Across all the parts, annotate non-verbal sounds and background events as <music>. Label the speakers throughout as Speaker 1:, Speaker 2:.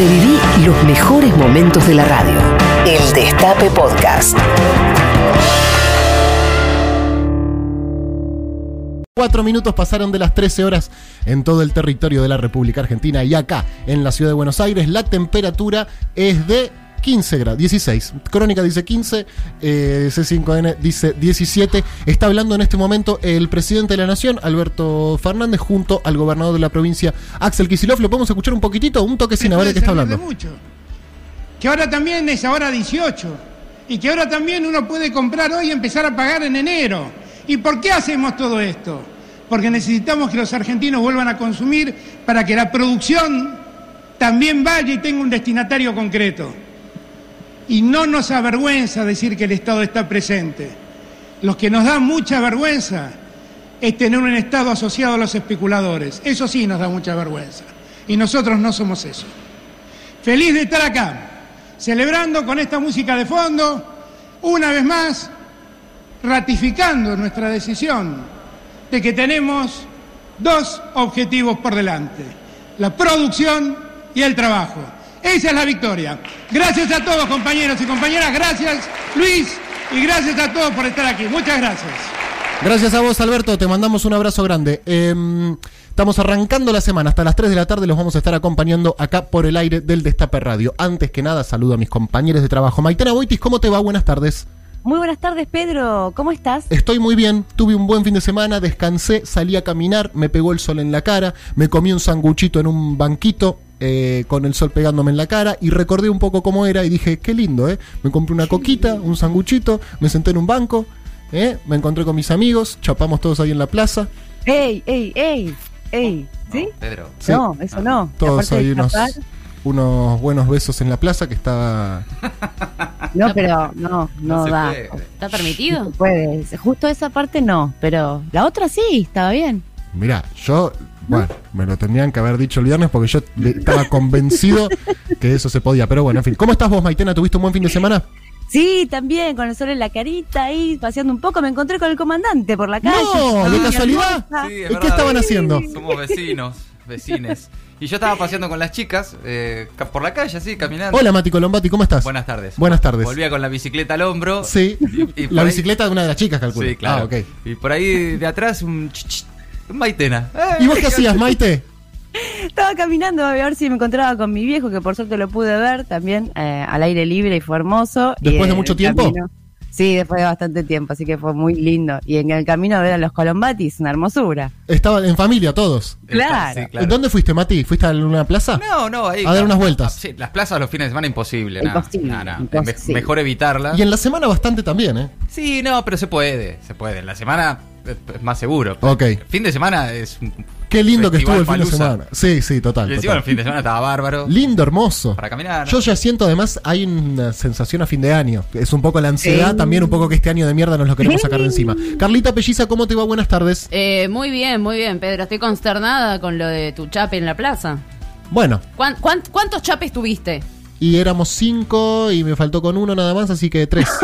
Speaker 1: Reviví los mejores momentos de la radio. El Destape Podcast.
Speaker 2: Cuatro minutos pasaron de las 13 horas en todo el territorio de la República Argentina y acá en la ciudad de Buenos Aires la temperatura es de 15 grados, 16. Crónica dice 15, eh, C5N dice 17. Está hablando en este momento el presidente de la Nación, Alberto Fernández, junto al gobernador de la provincia, Axel Kicillof. ¿Lo podemos escuchar un poquitito? Un toque sin a ver de qué está hablando.
Speaker 3: Mucho. Que ahora también es ahora 18. Y que ahora también uno puede comprar hoy y empezar a pagar en enero. ¿Y por qué hacemos todo esto? Porque necesitamos que los argentinos vuelvan a consumir para que la producción también vaya y tenga un destinatario concreto. Y no nos avergüenza decir que el Estado está presente. Lo que nos da mucha vergüenza es tener un Estado asociado a los especuladores. Eso sí nos da mucha vergüenza. Y nosotros no somos eso. Feliz de estar acá, celebrando con esta música de fondo, una vez más, ratificando nuestra decisión de que tenemos dos objetivos por delante, la producción y el trabajo. Esa es la victoria. Gracias a todos compañeros y compañeras, gracias Luis y gracias a todos por estar aquí. Muchas gracias.
Speaker 2: Gracias a vos, Alberto. Te mandamos un abrazo grande. Eh, estamos arrancando la semana. Hasta las 3 de la tarde los vamos a estar acompañando acá por el aire del Destape Radio. Antes que nada, saludo a mis compañeros de trabajo. Maitena Boitis, ¿cómo te va? Buenas tardes.
Speaker 4: Muy buenas tardes, Pedro. ¿Cómo estás?
Speaker 2: Estoy muy bien. Tuve un buen fin de semana, descansé, salí a caminar, me pegó el sol en la cara, me comí un sanguchito en un banquito. Eh, con el sol pegándome en la cara y recordé un poco cómo era y dije, qué lindo, ¿eh? Me compré una coquita, un sanguchito, me senté en un banco, ¿eh? Me encontré con mis amigos, chapamos todos ahí en la plaza.
Speaker 4: ¡Ey, ey, ey! ¡Ey! ¿Sí?
Speaker 5: No, Pedro.
Speaker 2: Sí.
Speaker 4: No, eso no.
Speaker 2: Todos ahí unos, unos buenos besos en la plaza que estaba... <laughs>
Speaker 4: No, pero no, no, da.
Speaker 5: puede.
Speaker 6: ¿Está permitido?
Speaker 4: se puede. Justo esa parte no, pero la otra sí, estaba bien.
Speaker 2: Mirá, yo, bueno, me lo tendrían que haber dicho el viernes porque yo estaba convencido que eso se podía. Pero bueno, en fin. ¿Cómo estás vos, Maitena? ¿Tuviste un buen fin de semana?
Speaker 4: Sí, también, con el sol en la carita ahí, paseando un poco, me encontré con el comandante por la calle.
Speaker 2: No, de casualidad.
Speaker 4: hermosa.
Speaker 5: Sí, es
Speaker 2: ¿Y qué
Speaker 5: verdad.
Speaker 2: estaban haciendo?
Speaker 5: Somos vecinos, vecines. Y yo estaba paseando con las chicas eh, por la calle, así, caminando.
Speaker 2: Hola, Mati Colombati, ¿cómo estás?
Speaker 5: Buenas tardes.
Speaker 2: Buenas tardes.
Speaker 5: Volvía con la bicicleta al hombro.
Speaker 2: Sí,
Speaker 5: Y- y por
Speaker 2: la
Speaker 5: ahí-
Speaker 2: bicicleta de una de las chicas, calculo.
Speaker 5: Sí, claro.
Speaker 2: Ah, ok.
Speaker 5: Y por ahí de atrás un, ch- ch- maitena. Eh,
Speaker 2: ¿Y vos qué hacías, Maite?
Speaker 4: Estaba caminando a ver si me encontraba con mi viejo, que por suerte lo pude ver también eh, al aire libre y fue hermoso.
Speaker 2: ¿Después
Speaker 4: Y
Speaker 2: de
Speaker 4: en
Speaker 2: mucho tiempo?
Speaker 4: camino- sí, después de bastante tiempo, así que fue muy lindo. Y en el camino a ver a los colombatis, una hermosura.
Speaker 2: Estaban en familia todos.
Speaker 4: Claro.
Speaker 5: Sí,
Speaker 2: ¿Dónde fuiste, Mati? ¿Fuiste a una plaza?
Speaker 5: No, no, ahí.
Speaker 2: A dar unas vueltas.
Speaker 5: Sí, las plazas los fines de semana imposible.
Speaker 4: Imposible,
Speaker 5: Nah, nah,
Speaker 4: imposible.
Speaker 5: me- mejor evitarlas.
Speaker 2: Y en la semana bastante también, ¿eh?
Speaker 5: Sí, no, pero se puede, se puede. En la semana es más seguro.
Speaker 2: Ok.
Speaker 5: Fin de semana es
Speaker 2: Qué lindo que estuvo el fin de semana. Sí, sí, total.
Speaker 5: Y encima
Speaker 2: total.
Speaker 5: el fin de semana estaba bárbaro.
Speaker 2: Lindo, hermoso.
Speaker 5: Para caminar.
Speaker 2: Yo ya siento además hay una sensación a fin de año. Es un poco la ansiedad, también un poco que este año de mierda nos lo queremos sacar de encima. <laughs> Carlita Pelliza, ¿cómo te va? Buenas tardes.
Speaker 6: Eh, muy bien, muy bien, Pedro. Estoy consternada con lo de tu chape en la plaza.
Speaker 2: Bueno,
Speaker 6: ¿Cuán- cuán- cuántos chapes tuviste?
Speaker 2: y éramos cinco y me faltó con uno nada más, así que tres. <laughs>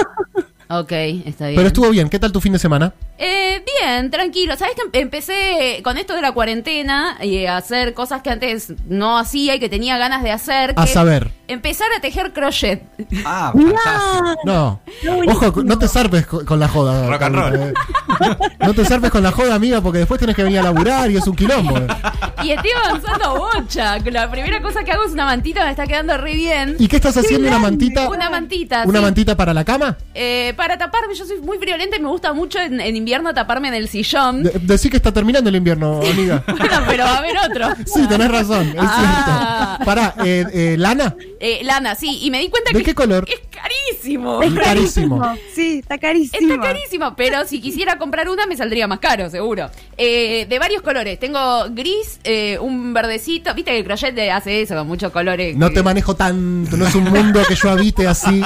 Speaker 6: Ok, está bien.
Speaker 2: Pero estuvo bien. ¿Qué tal tu fin de semana?
Speaker 6: Eh, Baby bien, tranquilo. ¿Sabes que em- empecé con esto de la cuarentena y a hacer cosas que antes no hacía y que tenía ganas de hacer?
Speaker 2: A
Speaker 6: que
Speaker 2: saber.
Speaker 6: Empezar a tejer crochet.
Speaker 5: Ah, <laughs> fantástico.
Speaker 2: No. Ojo, no te zarpes co- con la joda.
Speaker 5: Rock and roll.
Speaker 2: Carlita, eh. No te zarpes con la joda, amiga, porque después tienes que venir a laburar y es un quilombo. eh.
Speaker 6: Y estoy avanzando bocha. La primera cosa que hago es una mantita, me está quedando re bien.
Speaker 2: ¿Y qué estás haciendo? ¿Una mantita?
Speaker 6: Una mantita.
Speaker 2: ¿Una
Speaker 6: sí.
Speaker 2: mantita para la cama?
Speaker 6: Eh, para taparme, yo soy muy friolenta y me gusta mucho en, en invierno taparme en el sillón.
Speaker 2: De- decí que está terminando el invierno, amiga. <laughs>
Speaker 6: Bueno, pero va a haber otro. <laughs>
Speaker 2: Sí, tenés razón, es
Speaker 6: Ah.
Speaker 2: cierto. Pará, eh, eh, ¿lana?
Speaker 6: Eh, lana, sí, y me di cuenta
Speaker 2: ¿De
Speaker 6: que
Speaker 2: qué color?
Speaker 6: es carísimo.
Speaker 2: Es <laughs> carísimo.
Speaker 4: Sí, está carísimo.
Speaker 6: Está carísimo, pero si quisiera comprar una me saldría más caro, seguro. Eh, de varios colores. Tengo gris, eh, un verdecito. Viste que el crochet de- hace eso, con muchos colores.
Speaker 2: No
Speaker 6: que-
Speaker 2: te manejo tanto, no es un mundo que yo habite así.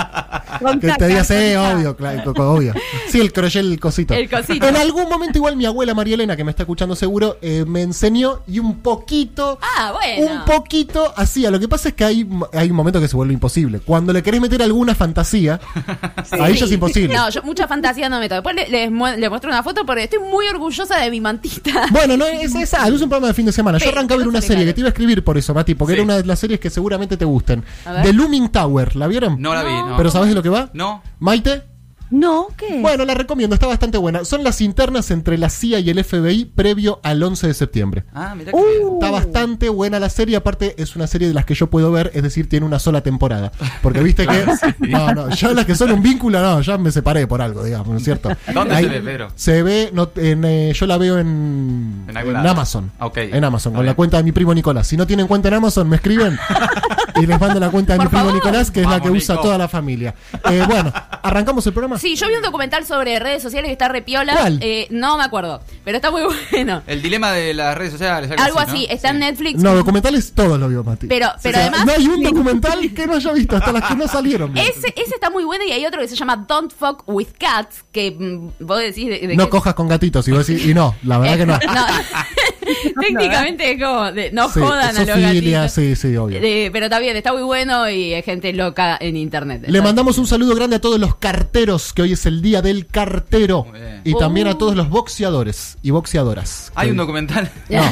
Speaker 4: Con <laughs>
Speaker 2: Que te digas, eh, obvio, claro, obvio. Sí, el crochet, el cosito.
Speaker 6: El cosito.
Speaker 2: En algún momento, igual mi abuela María Elena, que me está escuchando seguro, eh, me enseñó y un poquito.
Speaker 6: Ah, bueno.
Speaker 2: Un poquito hacía. Lo que pasa es que hay, hay un momento que se vuelve imposible. Cuando le querés meter alguna fantasía, fantasía, <laughs> ahí ya es imposible.
Speaker 6: No, yo mucha fantasía no meto. Después le, les mu- le muestro una foto porque estoy muy orgullosa de mi mantita. <laughs>
Speaker 2: Bueno, no es esa, es un programa de fin de semana. Yo arrancaba a ver una
Speaker 6: se
Speaker 2: serie que te iba a escribir por eso, Mati, porque
Speaker 5: Sí.
Speaker 2: era una de las series que seguramente te gusten. The Looming Tower, ¿la vieron?
Speaker 5: No la vi, no.
Speaker 2: ¿Pero sabes de lo que va?
Speaker 5: No.
Speaker 2: Maite.
Speaker 4: No, ¿qué?
Speaker 2: Bueno, la recomiendo, está bastante buena. Son las internas entre la CIA y el FBI previo al 11 de septiembre.
Speaker 5: Ah, mirá que bien.
Speaker 4: Uh.
Speaker 2: Está bastante buena la serie, aparte es una serie de las que yo puedo ver, es decir, tiene una sola temporada. Porque viste que... <laughs> No, no, ya las que son un vínculo, no, ya me separé por algo, digamos, ¿no es cierto? <laughs>
Speaker 5: ¿Dónde se ve, Pedro?
Speaker 2: Se ve, no, en, eh, yo la veo en,
Speaker 5: En
Speaker 2: en. Amazon.
Speaker 5: Ok.
Speaker 2: En Amazon, con la cuenta de mi primo Nicolás. Si no tienen cuenta en Amazon, me escriben <laughs> y les mando la cuenta de mi primo. Nicolás, que es la que usa
Speaker 5: Nico.
Speaker 2: toda la familia. Eh, bueno, ¿arrancamos el programa?
Speaker 6: Sí, yo vi un documental sobre redes sociales que está repiola.
Speaker 2: ¿Cuál?
Speaker 6: Eh, no me acuerdo, pero está muy <laughs> bueno.
Speaker 5: El dilema de las redes sociales. Algo,
Speaker 6: Algo
Speaker 5: así, ¿no?
Speaker 6: está en. Netflix.
Speaker 2: No, documentales todos los vio Mati.
Speaker 6: Pero- pero
Speaker 2: O sea,
Speaker 6: además-
Speaker 2: No hay un documental que no haya visto, hasta las que no salieron.
Speaker 6: Ese, ese está muy bueno y hay otro que se llama Don't Fuck with Cats, que mm, vos decís de, de
Speaker 2: No
Speaker 6: que-
Speaker 2: cojas con gatitos, y vos decís, y no, la verdad que no. <laughs> <laughs> <laughs>
Speaker 6: Técnicamente es como de no
Speaker 2: Sí,
Speaker 6: jodan a los
Speaker 2: zoofilia,
Speaker 6: gatitos.
Speaker 2: sí, sí, obvio.
Speaker 6: Eh, pero está bien, está muy bueno y hay gente loca en internet.
Speaker 2: Le mandamos un saludo grande a todos los carteros, que hoy es el día del cartero. Y también a
Speaker 6: Uh.
Speaker 2: todos los boxeadores y boxeadoras.
Speaker 5: Hay un documental
Speaker 2: No. <laughs>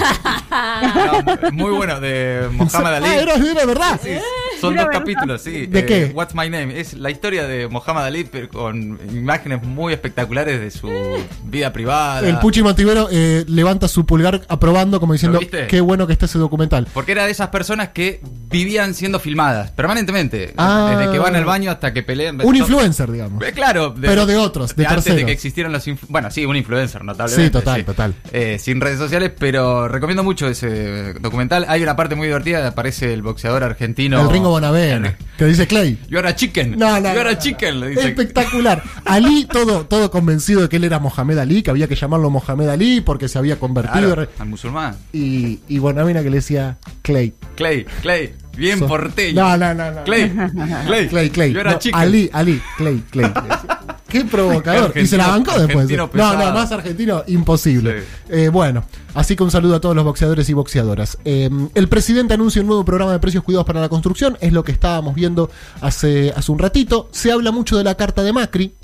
Speaker 5: No, muy bueno de Mohamed Ali.
Speaker 2: Ah, era, era verdad.
Speaker 5: Sí, son dos capítulos, sí.
Speaker 2: ¿De
Speaker 5: Eh,
Speaker 2: qué?
Speaker 5: What's My Name? Es la historia de Mohamed Ali, pero con imágenes muy espectaculares de su <laughs> vida privada.
Speaker 2: El Puchi Montivero eh, levanta su pulgar aprobando, como diciendo, qué bueno que está ese documental.
Speaker 5: Porque era de esas personas que vivían siendo filmadas permanentemente.
Speaker 2: Ah.
Speaker 5: Desde que van al baño hasta que pelean.
Speaker 2: Un influencer, digamos.
Speaker 5: Eh, Claro,
Speaker 2: Pero de otros, de
Speaker 5: antes de que existieran los bueno, sí, un influencer, notablemente.
Speaker 2: Sí, total, total.
Speaker 5: Eh, sin redes sociales, pero recomiendo mucho ese documental. Hay una parte muy divertida, aparece el boxeador argentino.
Speaker 2: el Ringo Bonavena, que dice Clay.
Speaker 5: You are a chicken.
Speaker 2: No, no,
Speaker 5: You are
Speaker 2: no,
Speaker 5: a
Speaker 2: no,
Speaker 5: chicken, le dice.
Speaker 2: Espectacular. Ali, todo, todo convencido de que él era Mohamed Ali, que había que llamarlo Mohamed Ali porque se había convertido.
Speaker 5: Claro, al musulmán.
Speaker 2: Y, y Bonavena que le decía Clay.
Speaker 5: Clay, Clay, bien
Speaker 2: So-
Speaker 5: porteño.
Speaker 2: No, no, no, no.
Speaker 5: Clay, <laughs> Clay,
Speaker 2: Clay, Clay.
Speaker 5: You are a
Speaker 2: No,
Speaker 5: chicken.
Speaker 2: Ali, Ali, Clay, Clay. <laughs> Qué provocador. y se la bancó después. No, no, más argentino, imposible.
Speaker 5: Sí.
Speaker 2: Eh, bueno, así que un saludo a todos los boxeadores y boxeadoras. Eh, el presidente anuncia un nuevo programa de precios cuidados para la construcción. Es lo que estábamos viendo hace, hace un ratito. Se habla mucho de la carta de Macri.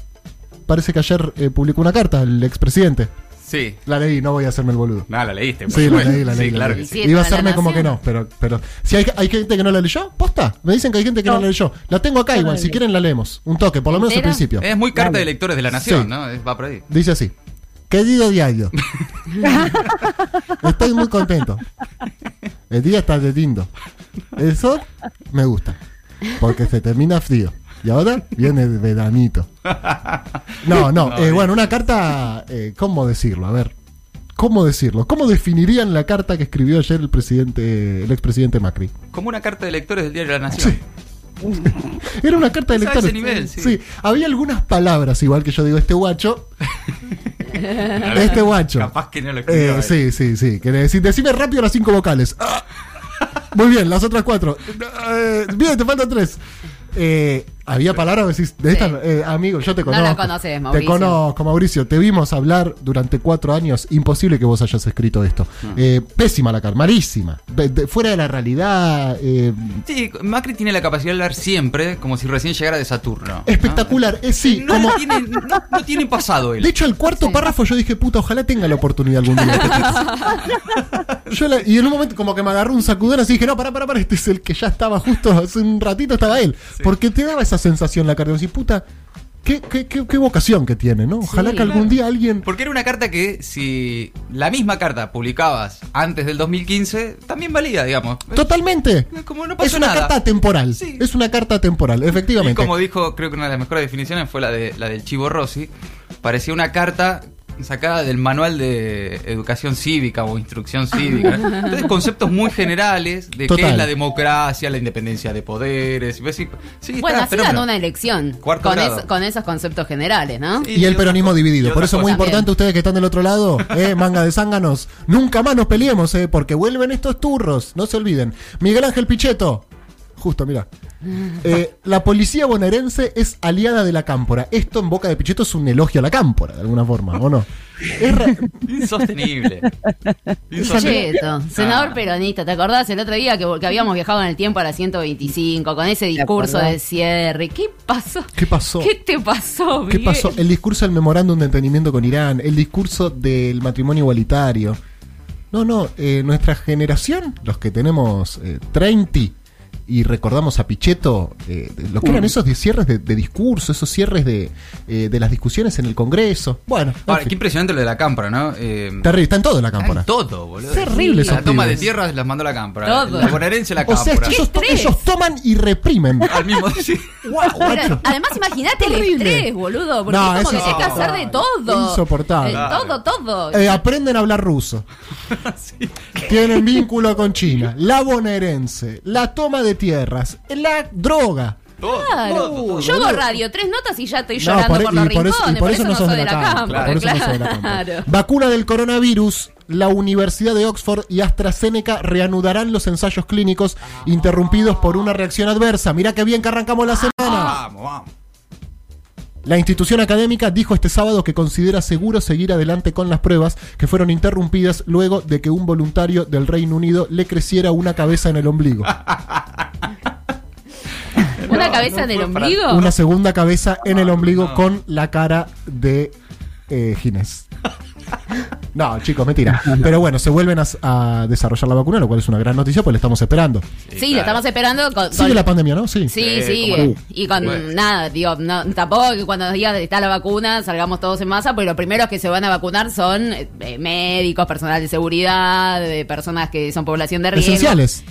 Speaker 2: Parece que ayer eh, publicó una carta el expresidente.
Speaker 5: Sí.
Speaker 2: La leí, no voy a hacerme el boludo.
Speaker 5: No, la leíste.
Speaker 2: Sí, la leí, la leí.
Speaker 5: Sí,
Speaker 2: la
Speaker 5: claro
Speaker 2: leí.
Speaker 5: que sí.
Speaker 6: Sí,
Speaker 2: Iba a hacerme como que no, pero, pero si hay, hay gente que no la leyó, posta. Me dicen que hay gente que no,
Speaker 4: No.
Speaker 2: la leyó. La tengo acá igual, si quieren la leemos. Un toque, por lo menos al principio.
Speaker 5: Es muy carta de lectores de la nación,
Speaker 2: Sí.
Speaker 5: ¿no? Va por ahí.
Speaker 2: Dice así. Querido diario. <laughs> Estoy muy contento. El día está de lindo. El sol me gusta. Porque se termina frío. Y ahora viene el veranito. No, no.
Speaker 5: No,
Speaker 2: eh, bueno, una carta. eh, ¿Cómo decirlo? A ver. ¿Cómo decirlo? ¿Cómo definirían la carta que escribió ayer el presidente, el expresidente Macri?
Speaker 5: Como una carta de lectores del diario de la nación. <laughs>
Speaker 2: Era una carta de lectores.
Speaker 5: ese nivel, sí.
Speaker 2: había algunas palabras, igual que yo digo, este guacho. <laughs> este guacho.
Speaker 5: Capaz que no lo escribió.
Speaker 2: Eh, sí, sí, sí. Que decir, decime rápido las cinco vocales. Ah. <laughs> Muy bien, las otras cuatro. Bien, te faltan tres. Eh, había palabras, decís, de esta,
Speaker 6: Sí.
Speaker 2: eh, amigo, yo te
Speaker 6: No
Speaker 2: conozco.
Speaker 6: la conoces,
Speaker 2: Te
Speaker 6: Mauricio.
Speaker 2: conozco, Mauricio. Te vimos hablar durante cuatro años. Imposible que vos hayas escrito esto. Eh, pésima la carta, malísima. De- fuera de la realidad. eh,
Speaker 5: Sí, Macri tiene la capacidad de hablar siempre como si recién llegara de Saturno. ¿no?
Speaker 2: espectacular. Es sí,
Speaker 5: No,
Speaker 2: como.
Speaker 5: tiene, no, no tiene pasado él.
Speaker 2: De hecho, el cuarto párrafo yo dije, puta, ojalá tenga la oportunidad algún día. <laughs> Yo la- y en un momento como que me agarró un sacudón así dije, no, pará, pará, pará, este es el que ya estaba justo hace un ratito estaba él. Porque te daba esa sensación la carta. Decís, puta, qué, qué, qué, qué vocación que tiene, ¿no? Ojalá
Speaker 6: Sí,
Speaker 2: que algún
Speaker 5: claro.
Speaker 2: día alguien...
Speaker 5: Porque era una carta que si la misma carta publicabas antes del 2015, también valía, digamos.
Speaker 2: Totalmente.
Speaker 5: Como no pasó
Speaker 2: Es una
Speaker 5: nada.
Speaker 2: carta temporal.
Speaker 5: Sí.
Speaker 2: Es una carta temporal,
Speaker 5: Y
Speaker 2: efectivamente.
Speaker 5: como dijo, creo que una de las mejores definiciones fue la de la del Chivo Rossi, parecía una carta sacada del manual de educación cívica o instrucción cívica. <laughs> Entonces, conceptos muy generales de qué es la democracia, la independencia de poderes. sí,
Speaker 6: Bueno, así ganó una elección. Con, es- con esos conceptos generales, ¿no?
Speaker 5: Sí,
Speaker 2: Y el peronismo dividido. Por eso muy
Speaker 5: cosa.
Speaker 2: importante ustedes que están del otro lado, eh, <laughs> manga de zánganos, nunca más nos peleemos, eh, porque vuelven estos turros, no se olviden. Miguel Ángel Pichetto, justo, mira. Eh, la policía bonaerense es aliada de la cámpora. Esto en boca de Pichetto es un elogio a la cámpora, de alguna forma, ¿o no? Es ra-
Speaker 5: Insostenible. <laughs> Insostenible.
Speaker 6: Senador
Speaker 5: Ah.
Speaker 6: peronista, ¿te acordás el otro día que, que habíamos viajado en el tiempo a la 125 con ese discurso
Speaker 4: acordás?
Speaker 6: de cierre? ¿Qué pasó?
Speaker 2: ¿Qué pasó?
Speaker 6: ¿Qué te pasó?
Speaker 2: ¿Qué
Speaker 6: Miguel?
Speaker 2: pasó? El discurso del memorándum de entendimiento con Irán, el discurso del matrimonio igualitario. No, no, eh, nuestra generación, los que tenemos eh, 30 y recordamos a Pichetto, eh, lo que eran esos de cierres de, de discurso, esos cierres de, eh, de las discusiones en el Congreso. Bueno, en
Speaker 5: Ahora, qué impresionante lo de la cámpora, ¿no? Eh,
Speaker 2: terrible, está en todo en la
Speaker 5: está en
Speaker 2: cámpora.
Speaker 5: todo, boludo.
Speaker 2: Terrible
Speaker 5: La toma de tierras las mandó la cámpora.
Speaker 6: Todo.
Speaker 5: La bonaerense la
Speaker 2: O sea,
Speaker 5: cámpora.
Speaker 2: ellos, to-
Speaker 6: estrés!
Speaker 2: ellos toman y reprimen. <laughs>
Speaker 5: Al mismo sí.
Speaker 2: Guau,
Speaker 6: Pero,
Speaker 2: guacho.
Speaker 6: además, imagínate el estrés, boludo. Porque
Speaker 2: No,
Speaker 6: es como
Speaker 2: es
Speaker 6: que tenés que hacer de todo.
Speaker 2: Insoportable.
Speaker 6: Eh, todo, todo.
Speaker 2: Eh, aprenden a hablar ruso. <laughs> Tienen vínculo con China. La bonaerense. La toma de tierras. La droga.
Speaker 5: Todo,
Speaker 6: Claro.
Speaker 5: todo, todo.
Speaker 6: Yo hago radio, tres notas y ya estoy
Speaker 2: No,
Speaker 6: llorando por,
Speaker 2: por-
Speaker 6: los rincones.
Speaker 2: por eso no sos de la
Speaker 6: cámara,
Speaker 2: cámpora, por eso no sos de la cámpora.
Speaker 6: claro. <laughs>
Speaker 2: Vacuna del coronavirus. La Universidad de Oxford y AstraZeneca reanudarán los ensayos clínicos interrumpidos por una reacción adversa. Mira qué bien que arrancamos la semana.
Speaker 5: Vamos, vamos.
Speaker 2: La institución académica dijo este sábado que considera seguro seguir adelante con las pruebas que fueron interrumpidas luego de que un voluntario del Reino Unido le creciera una cabeza en el ombligo. <laughs>
Speaker 6: ¿Una cabeza en el ombligo?
Speaker 2: Una segunda cabeza en el ombligo
Speaker 5: no.
Speaker 2: con la cara de eh, Ginés. <laughs> No, chicos, mentira. Pero bueno, se vuelven a, a desarrollar la vacuna, lo cual es una gran noticia, pues la estamos esperando.
Speaker 6: Sí,
Speaker 5: claro.
Speaker 6: lo estamos esperando con...
Speaker 2: Sigue
Speaker 6: con-
Speaker 2: la pandemia, ¿no? Sí.
Speaker 6: Sí,
Speaker 5: Sí,
Speaker 6: sí, eh, y con
Speaker 5: Bueno.
Speaker 6: nada, digo, no, tampoco que cuando diga está la vacuna salgamos todos en masa, porque los primeros que se van a vacunar son eh, médicos, personal de seguridad, de personas que son población de riesgo.
Speaker 2: Esenciales.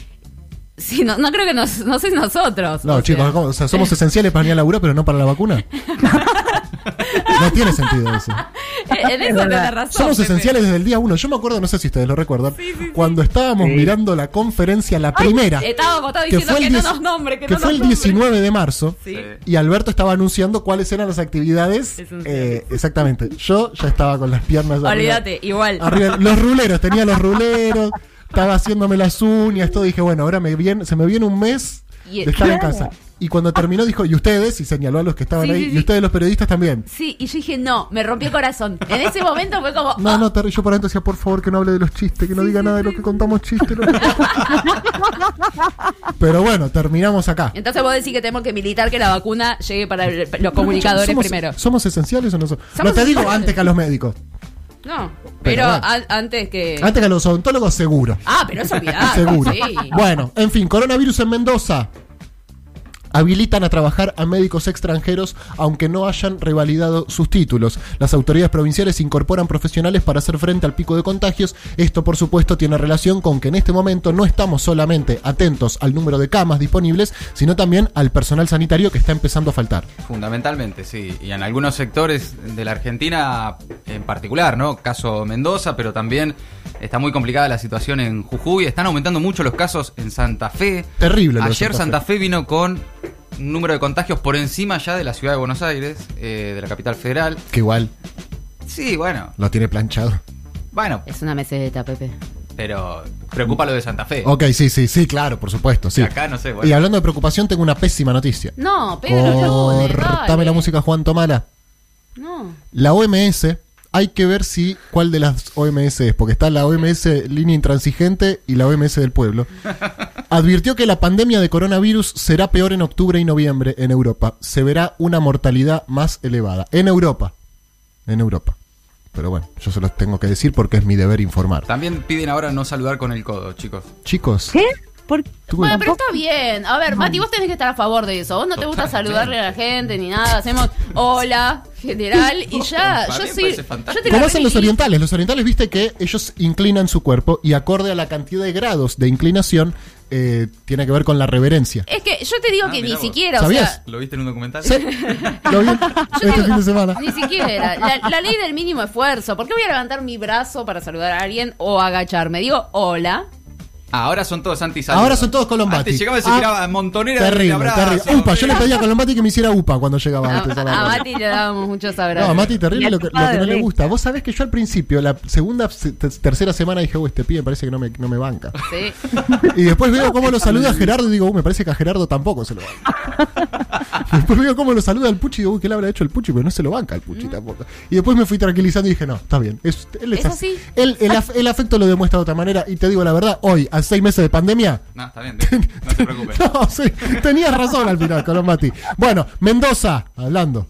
Speaker 6: Sí, no, no creo que nos, no sé nosotros.
Speaker 2: No,
Speaker 6: o
Speaker 2: chicos. O sea, somos esenciales para ir a laburar, pero no para la vacuna. <laughs> <laughs> No tiene sentido eso. <laughs>
Speaker 6: En eso tenés razón.
Speaker 2: Somos
Speaker 6: Pepe.
Speaker 2: esenciales desde el día uno. Yo me acuerdo, no sé si ustedes lo recuerdan, cuando estábamos mirando la conferencia, la primera,
Speaker 6: Estábamos todos diciendo
Speaker 2: fue
Speaker 6: que,
Speaker 2: el,
Speaker 6: no
Speaker 2: 10
Speaker 6: nos nombre, que,
Speaker 2: que
Speaker 6: no
Speaker 2: fue
Speaker 6: nos
Speaker 2: el
Speaker 6: nombre.
Speaker 2: 19 de marzo,
Speaker 6: Sí.
Speaker 2: y Alberto estaba anunciando cuáles eran las actividades. Eh, exactamente. Yo ya estaba con las piernas arriba.
Speaker 6: Olvídate, igual.
Speaker 2: Arriba, los ruleros, tenía los ruleros, estaba haciéndome las uñas, todo. Dije, bueno, ahora me viene, se me viene un mes
Speaker 6: Y-
Speaker 2: de estar en casa. Y cuando terminó, dijo, y ustedes, y señaló a los que estaban
Speaker 6: Sí,
Speaker 2: ahí,
Speaker 6: sí,
Speaker 2: y ustedes, los periodistas también.
Speaker 6: Sí, y yo dije, no, me rompió el corazón. En ese momento fue como.
Speaker 2: No,
Speaker 6: ah,
Speaker 2: no, Terry, yo por adentro decía, por favor, que no hable de los chistes, que no diga nada de lo que contamos chistes. no. <laughs> Pero bueno, terminamos acá.
Speaker 6: Entonces vos decís que tenemos que militar que la vacuna llegue para el- los comunicadores
Speaker 2: ¿Somos,
Speaker 6: primero.
Speaker 2: ¿Somos esenciales o no somos?
Speaker 6: Somos
Speaker 2: No te digo antes que a los médicos.
Speaker 6: No,
Speaker 2: Pero
Speaker 6: antes que.
Speaker 2: Antes que los odontólogos, seguro.
Speaker 6: Ah, pero eso olvidar. <laughs>
Speaker 2: Seguro.
Speaker 6: Sí.
Speaker 2: Bueno, en fin, coronavirus en Mendoza. Habilitan a trabajar a médicos extranjeros aunque no hayan revalidado sus títulos. Las autoridades provinciales incorporan profesionales para hacer frente al pico de contagios. Esto, por supuesto, tiene relación con que en este momento no estamos solamente atentos al número de camas disponibles, sino también al personal sanitario que está empezando a faltar.
Speaker 5: Fundamentalmente, sí. Y en algunos sectores de la Argentina en particular, ¿no? Caso Mendoza, pero también está muy complicada la situación en Jujuy. Están aumentando mucho los casos en Santa Fe.
Speaker 2: Terrible
Speaker 5: Ayer
Speaker 2: Santa
Speaker 5: Santa Fe. vino con un número de contagios por encima ya de la ciudad de Buenos Aires, eh, de la capital federal.
Speaker 2: Que igual
Speaker 5: Sí, bueno.
Speaker 2: lo tiene planchado.
Speaker 5: Bueno,
Speaker 6: Es una meseta, Pepe.
Speaker 5: pero preocupa lo de Santa Fe.
Speaker 2: Ok, sí, sí, sí, claro, por supuesto. Sí.
Speaker 5: Y acá no sé, bueno.
Speaker 2: Y hablando de preocupación, tengo una pésima noticia.
Speaker 6: No, Pedro,
Speaker 2: Cortame la música, Juan Tomala.
Speaker 6: No.
Speaker 2: La OMS, hay que ver si cuál de las OMS es, porque está la OMS línea intransigente y la OMS del pueblo. <laughs> Advirtió que la pandemia de coronavirus será peor en octubre y noviembre en Europa. Se verá una mortalidad más elevada. En Europa. En Europa. Pero bueno, yo se los tengo que decir porque es mi deber informar.
Speaker 5: También piden ahora no saludar con el codo, chicos.
Speaker 2: Chicos,
Speaker 4: ¿Qué? ¿Por
Speaker 6: Bueno, pero está bien. A ver, Mati, vos tenés que estar a favor de eso. Vos no te gusta saludarle a la gente ni nada. Hacemos hola, general, y ya. Yo la
Speaker 2: ¿Cómo hacen los orientales? Los orientales, viste que ellos inclinan su cuerpo y acorde a la cantidad de grados de inclinación, eh, tiene que ver con la reverencia.
Speaker 6: Es que yo te digo
Speaker 5: Ah,
Speaker 6: que ni
Speaker 5: vos.
Speaker 6: siquiera, o
Speaker 2: ¿Sabías?
Speaker 6: sea.
Speaker 5: ¿Lo viste en un documental?
Speaker 2: Sí, <laughs> lo vi este
Speaker 6: digo,
Speaker 2: fin de semana.
Speaker 6: Ni siquiera. La, la ley del mínimo esfuerzo. ¿Por qué voy a levantar mi brazo para saludar a alguien o agacharme? Digo hola.
Speaker 5: Ahora son todos anti
Speaker 2: Ahora son todos Colombati.
Speaker 5: Antes llegaba y se
Speaker 2: Ah,
Speaker 5: tiraba montonera de
Speaker 2: Terrible,
Speaker 5: abrazo.
Speaker 2: terrible. Upa, yo le pedía a Colombati que me hiciera UPA cuando llegaba
Speaker 6: A,
Speaker 2: antes a la
Speaker 6: a. Mati le dábamos muchos abrazos.
Speaker 2: No, a Mati terrible lo que, lo que no le gusta. Vos sabés que yo al principio, la segunda, se- te- tercera semana dije, uy, este pibe parece que no me, no me banca.
Speaker 6: Sí. <laughs>
Speaker 2: Y después veo cómo lo saluda a Gerardo y digo, uy, me parece que a Gerardo tampoco se lo banca. Y <laughs> después veo cómo lo saluda al Puchi y digo, uy, ¿qué le habrá hecho el Puchi? Pero no se lo banca al Puchi tampoco. Y después me fui tranquilizando y dije, no, está bien. Es, él es
Speaker 6: Es
Speaker 2: así.
Speaker 6: así.
Speaker 2: Él, el, af- el afecto lo demuestra de otra manera. Y te digo la verdad, hoy, a seis meses de pandemia,
Speaker 5: No, está bien, no se preocupe. <laughs>
Speaker 2: no, sí, tenías razón al final, Colombati. Bueno, Mendoza, hablando.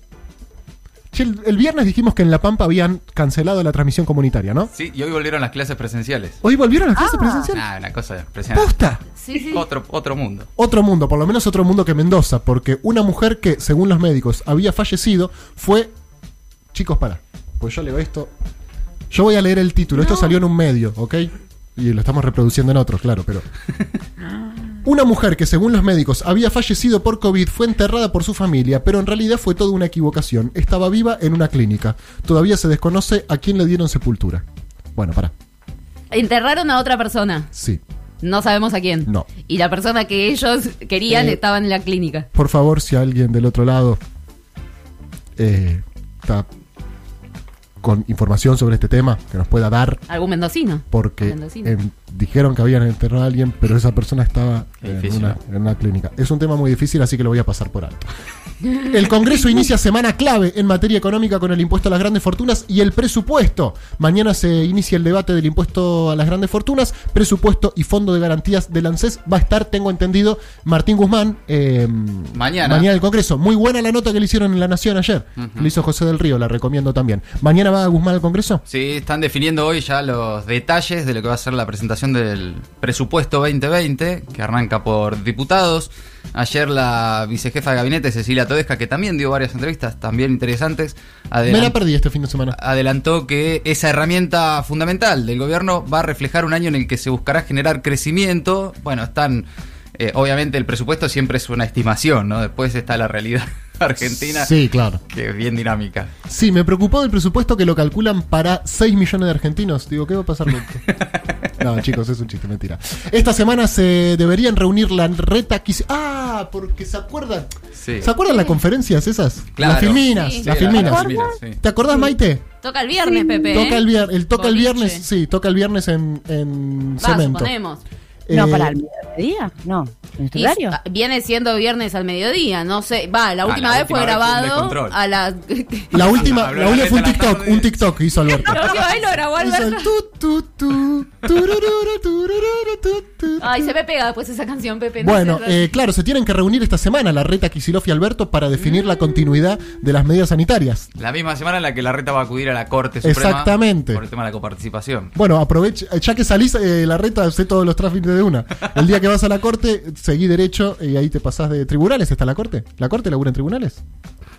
Speaker 2: Che, el, el viernes dijimos que en La Pampa habían cancelado la transmisión comunitaria, ¿no?
Speaker 5: Sí, y hoy volvieron las clases presenciales.
Speaker 2: Hoy volvieron las clases
Speaker 4: Ah.
Speaker 2: presenciales.
Speaker 5: Nah, una cosa impresionante.
Speaker 2: ¡Posta!
Speaker 6: Sí, sí.
Speaker 5: Otro, otro mundo.
Speaker 2: Otro mundo, por lo menos otro mundo que Mendoza, porque una mujer que, según los médicos, había fallecido fue. Chicos, para. Pues yo leo esto. Yo voy a leer el título. Esto salió en un medio, ¿ok? Y lo estamos reproduciendo en otros, claro, pero. <laughs> Una mujer que, según los médicos, había fallecido por COVID fue enterrada por su familia, pero en realidad fue toda una equivocación. Estaba viva en una clínica. Todavía se desconoce a quién le dieron sepultura. Bueno, para.
Speaker 6: Enterraron a otra persona.
Speaker 2: Sí.
Speaker 6: No sabemos a quién.
Speaker 2: No.
Speaker 6: Y la persona que ellos querían
Speaker 2: Eh,
Speaker 6: estaba en la clínica.
Speaker 2: Por favor, si alguien del otro lado eh, está con información sobre este tema, que nos pueda dar,
Speaker 6: Algún mendocino.
Speaker 2: porque
Speaker 6: Mendocino.
Speaker 2: em, dijeron que habían enterrado a alguien, pero esa persona estaba en una, en una clínica. Es un tema muy difícil, así que lo voy a pasar por alto. <laughs> El Congreso inicia semana clave en materia económica con el impuesto a las grandes fortunas y el presupuesto. Mañana se inicia el debate del impuesto a las grandes fortunas, presupuesto y fondo de garantías del ANSES. Va a estar, tengo entendido, Martín Guzmán. eh,
Speaker 5: Mañana.
Speaker 2: Mañana el Congreso. Muy buena la nota que le hicieron en La Nación ayer.
Speaker 5: Ujú.
Speaker 2: Lo hizo José del Río, la recomiendo también. ¿Mañana va Guzmán al Congreso?
Speaker 5: Sí, están definiendo hoy ya los detalles de lo que va a ser la presentación del presupuesto 2020, que arranca por diputados. Ayer la vicejefa de gabinete, Cecilia Todesca, que también dio varias entrevistas también interesantes,
Speaker 2: Me la perdí este fin de semana.
Speaker 5: adelantó que esa herramienta fundamental del gobierno va a reflejar un año en el que se buscará generar crecimiento. Bueno, están... eh, obviamente el presupuesto siempre es una estimación, ¿no? Después está la realidad <laughs> argentina,
Speaker 2: Sí, claro.
Speaker 5: que es bien dinámica.
Speaker 2: Sí, me preocupó del presupuesto que lo calculan para 6 millones de argentinos. Digo, ¿qué va a pasar con? <laughs> No, chicos, es un chiste, mentira. Esta semana se deberían reunir la reta. quis- Ah, porque se acuerdan.
Speaker 5: Sí.
Speaker 2: ¿Se acuerdan las conferencias esas?
Speaker 5: Claro.
Speaker 2: Las filminas,
Speaker 6: Sí.
Speaker 2: las
Speaker 5: Sí, la-
Speaker 2: filminas.
Speaker 5: las filminas, sí.
Speaker 2: ¿Te acordás, Maite?
Speaker 6: Toca el viernes, Pepe. ¿eh?
Speaker 2: Toca el viernes, el toca el viernes, sí, toca el viernes en, en
Speaker 6: Va,
Speaker 2: cemento.
Speaker 6: suponemos.
Speaker 4: No,
Speaker 2: Eh,
Speaker 4: para el mediodía. No. ¿En nuestro
Speaker 6: Y
Speaker 4: horario?
Speaker 6: s- viene siendo viernes al mediodía, no sé. Va, la
Speaker 5: Ah,
Speaker 6: última
Speaker 5: la
Speaker 6: vez fue
Speaker 5: última vez fue un
Speaker 6: grabado a las.
Speaker 2: La <laughs> <laughs> última, la
Speaker 5: la
Speaker 2: última fue un
Speaker 5: la
Speaker 2: TikTok, un TikTok que hizo Alberto.
Speaker 6: La última vez lo grabó Alberto. Ay, se me pega después esa canción, Pepe. no
Speaker 2: Bueno, eh, claro, se tienen que reunir esta semana la reta Kicillof y Alberto para definir la continuidad de las medidas sanitarias.
Speaker 5: La misma semana en la que la reta va a acudir a la Corte Suprema
Speaker 2: Exactamente.
Speaker 5: por el tema de la coparticipación.
Speaker 2: Bueno, aprovecha, ya que salís, eh, la reta, sé todos los trámites de una. El día que vas a la corte, seguí derecho y ahí te pasás de tribunales. ¿Está la corte? ¿La corte labura en tribunales?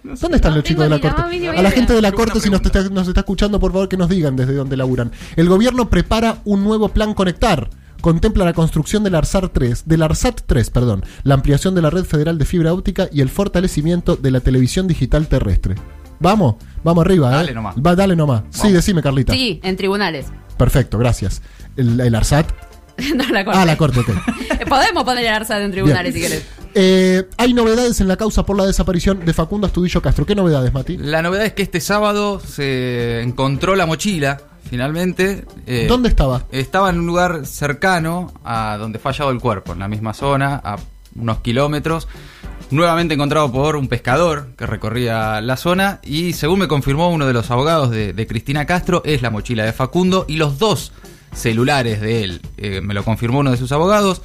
Speaker 2: ¿Dónde están
Speaker 6: No
Speaker 2: los chicos de la corte? A la gente de la corte, si nos está, nos está escuchando, por favor que nos digan desde dónde laburan. El gobierno prepara un nuevo plan conectar. Contempla la construcción del ARSAT 3, del ARSAT 3, perdón, la ampliación de la red federal de fibra óptica y el fortalecimiento de la televisión digital terrestre. Vamos, vamos arriba,
Speaker 5: Dale
Speaker 2: ¿eh?
Speaker 5: nomás.
Speaker 2: Va, dale nomás. Sí,
Speaker 5: Vamos.
Speaker 2: decime, Carlita.
Speaker 6: Sí, en tribunales.
Speaker 2: Perfecto, gracias. El, el ARSAT. <laughs>
Speaker 6: no, la corte.
Speaker 2: Ah, la corte, ok. <laughs>
Speaker 6: Podemos poner el ARSAT en tribunales
Speaker 2: Bien.
Speaker 6: si querés.
Speaker 2: Eh, hay novedades en la causa por la desaparición de Facundo Astudillo Castro. ¿Qué novedades, Mati?
Speaker 5: La novedad es que este sábado se encontró la mochila, finalmente. Eh,
Speaker 2: ¿Dónde estaba?
Speaker 5: Estaba en un lugar cercano a donde fue hallado el cuerpo, en la misma zona, a unos kilómetros. Nuevamente encontrado por un pescador que recorría la zona y según me confirmó uno de los abogados de, de Cristina Castro, es la mochila de Facundo y los dos celulares de él. Eh, me lo confirmó uno de sus abogados.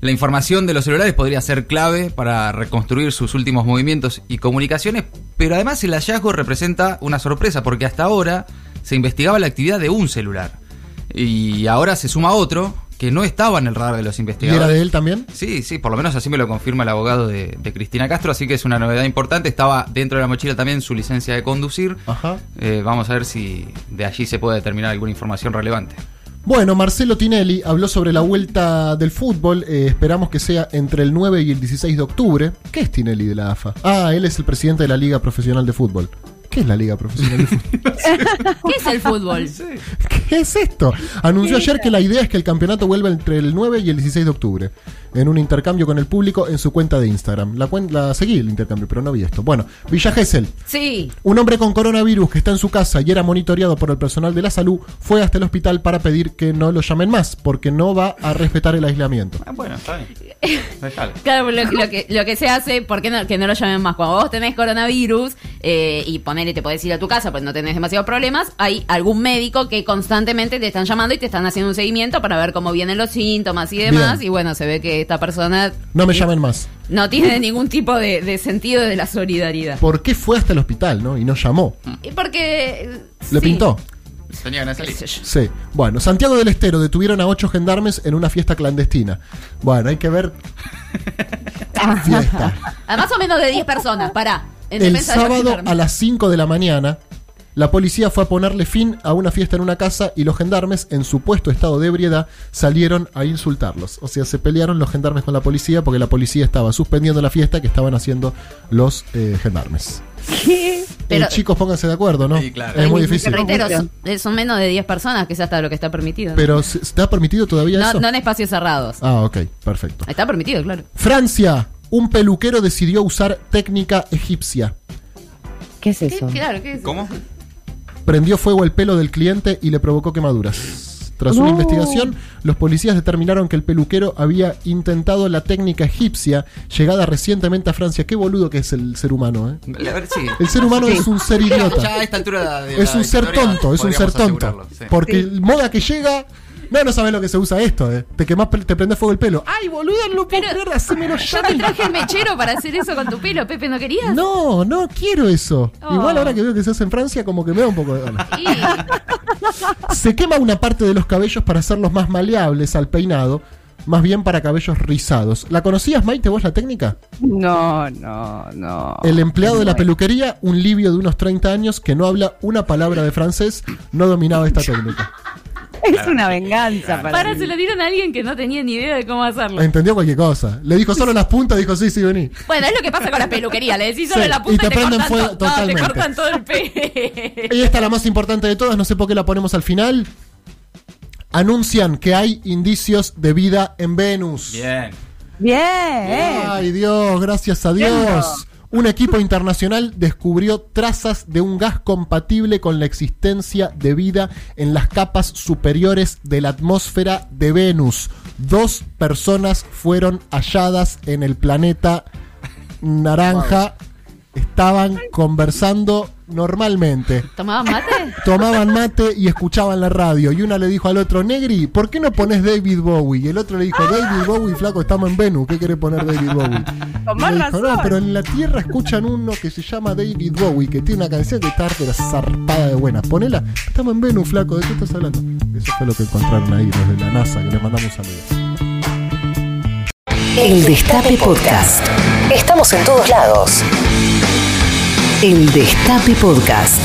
Speaker 5: La información de los celulares podría ser clave para reconstruir sus últimos movimientos y comunicaciones, pero además el hallazgo representa una sorpresa porque hasta ahora se investigaba la actividad de un celular y ahora se suma otro que no estaba en el radar de los
Speaker 2: ¿Y
Speaker 5: investigadores.
Speaker 2: era de él también?
Speaker 5: Sí, sí, por lo menos así me lo confirma el abogado de, de Cristina Castro, así que es una novedad importante. Estaba dentro de la mochila también su licencia de conducir.
Speaker 2: Ajá.
Speaker 5: Eh, vamos a ver si de allí se puede determinar alguna información relevante.
Speaker 2: Bueno, Marcelo Tinelli habló sobre la vuelta del fútbol. eh, esperamos que sea entre el 9 y el 16 de octubre. ¿Qué es Tinelli de la AFA? Ah, él es el presidente de la Liga Profesional de Fútbol. ¿Qué es la Liga Profesional de Fútbol? <laughs> <laughs>
Speaker 6: ¿Qué es el fútbol?
Speaker 2: ¿Qué es esto? Anunció ayer que la idea es que el campeonato vuelva entre el 9 y el 16 de octubre, en un intercambio con el público en su cuenta de Instagram. La, cuen- la seguí el intercambio, pero no vi esto. Bueno, Villa Gesell.
Speaker 6: Sí.
Speaker 2: Un hombre con coronavirus que está en su casa y era monitoreado por el personal de la salud fue hasta el hospital para pedir que no lo llamen más, porque no va a respetar el aislamiento.
Speaker 5: Ah, bueno, está bien. <laughs>
Speaker 6: Claro, lo, lo que, lo que se hace, ¿por qué no, que no lo llamen más? Cuando vos tenés coronavirus eh, y ponele, te podés ir a tu casa, pues no tenés demasiados problemas, hay algún médico que constantemente te están llamando y te están haciendo un seguimiento para ver cómo vienen los síntomas y demás.
Speaker 2: Bien.
Speaker 6: Y bueno, se ve que esta persona
Speaker 2: No me
Speaker 6: eh,
Speaker 2: llamen más.
Speaker 6: no tiene ningún tipo de, de sentido de la solidaridad.
Speaker 2: ¿Por qué fue hasta el hospital, no? Y no llamó.
Speaker 6: Y Porque...
Speaker 2: ¿Le
Speaker 6: sí.
Speaker 2: pintó?
Speaker 5: Tenía ganas de salir.
Speaker 2: Sí. Bueno, Santiago del Estero detuvieron a ocho gendarmes en una fiesta clandestina. Bueno, hay que ver. fiesta.
Speaker 6: A más o menos de 10 personas, pará. En
Speaker 2: El sábado a las 5 de la mañana, la policía fue a ponerle fin a una fiesta en una casa y los gendarmes, en supuesto estado de ebriedad, salieron a insultarlos. O sea, se pelearon los gendarmes con la policía porque la policía estaba suspendiendo la fiesta que estaban haciendo los eh, gendarmes.
Speaker 6: Pero-
Speaker 2: Eh, chicos, pónganse de acuerdo, ¿no?
Speaker 5: Sí, claro.
Speaker 2: Es muy difícil.
Speaker 6: reitero, son, eh, son menos de 10 personas, que es hasta lo que está permitido.
Speaker 2: Pero ¿se- ¿está permitido todavía
Speaker 6: no,
Speaker 2: eso?
Speaker 6: no en espacios cerrados.
Speaker 2: Ah, ok, perfecto.
Speaker 6: Está permitido, claro.
Speaker 2: Francia, un peluquero decidió usar técnica egipcia.
Speaker 4: ¿Qué es eso?
Speaker 6: Claro, ¿qué es?
Speaker 5: ¿Cómo?
Speaker 2: Prendió fuego el pelo del cliente y le provocó quemaduras. Tras una
Speaker 4: No.
Speaker 2: investigación, los policías determinaron que el peluquero había intentado la técnica egipcia llegada recientemente a Francia. Qué boludo que es el ser humano, ¿eh?
Speaker 5: Sí.
Speaker 2: El ser humano es un ser
Speaker 5: Ya
Speaker 2: idiota.
Speaker 5: a esta altura de
Speaker 2: Es un ser tonto, es un ser tonto.
Speaker 5: sí.
Speaker 2: Porque el moda que llega. No, no sabes lo que se usa esto, ¿eh? Te quemás, te prende fuego el pelo. ¡Ay, boludo, no lo puedo
Speaker 6: Pero-
Speaker 2: creer! ¡Hacémelo
Speaker 6: Yo
Speaker 2: ya!
Speaker 6: te traje el mechero para hacer eso con tu pelo, Pepe, ¿no querías?
Speaker 2: No, no quiero eso.
Speaker 6: Oh.
Speaker 2: Igual ahora que veo que se hace en Francia, como que me da un poco de ganas.
Speaker 6: Y- <laughs>
Speaker 2: Se quema una parte de los cabellos para hacerlos más maleables al peinado, más bien para cabellos rizados. ¿La conocías, Maite, vos la técnica?
Speaker 4: No, no, no.
Speaker 2: El empleado de la peluquería, un libio de unos 30 años que no habla una palabra de francés, no dominaba esta técnica.
Speaker 4: Es una venganza para,
Speaker 6: Para, se lo dieron a alguien que no tenía ni idea de cómo hacerlo.
Speaker 2: Entendió cualquier cosa. Le dijo solo las puntas, dijo sí, sí, vení.
Speaker 6: Bueno, es lo que pasa con la peluquería. Le decís solo
Speaker 2: Sí,
Speaker 6: la
Speaker 2: y
Speaker 6: punta
Speaker 2: te
Speaker 6: y te,
Speaker 2: prenden
Speaker 6: cortan,
Speaker 2: fuego
Speaker 6: to- no, te
Speaker 2: totalmente.
Speaker 6: cortan todo el <laughs> pelo.
Speaker 2: Y esta es la más importante de todas, no sé por qué la ponemos al final. Anuncian que hay indicios de vida en Venus.
Speaker 5: Bien.
Speaker 4: Bien.
Speaker 2: Ay Dios, gracias a Dios. Un equipo internacional descubrió trazas de un gas compatible con la existencia de vida en las capas superiores de la atmósfera de Venus. Dos personas fueron halladas en el planeta naranja. Estaban conversando normalmente.
Speaker 6: ¿Tomaban mate?
Speaker 2: Tomaban mate y escuchaban la radio. Y una le dijo al otro, Negri, ¿por qué no pones David Bowie? Y el otro le dijo, David Bowie, flaco, estamos en Venus. ¿Qué querés poner David Bowie? Y le dijo, no, pero en la Tierra escuchan uno que se llama David Bowie, que tiene una canción que está pero zarpada de buena. Ponela, estamos en Venus, flaco, ¿de qué estás hablando? Eso fue lo que encontraron ahí los de la NASA, que les mandamos saludos.
Speaker 1: El Destape Podcast. Estamos en todos lados. El Destape Podcast.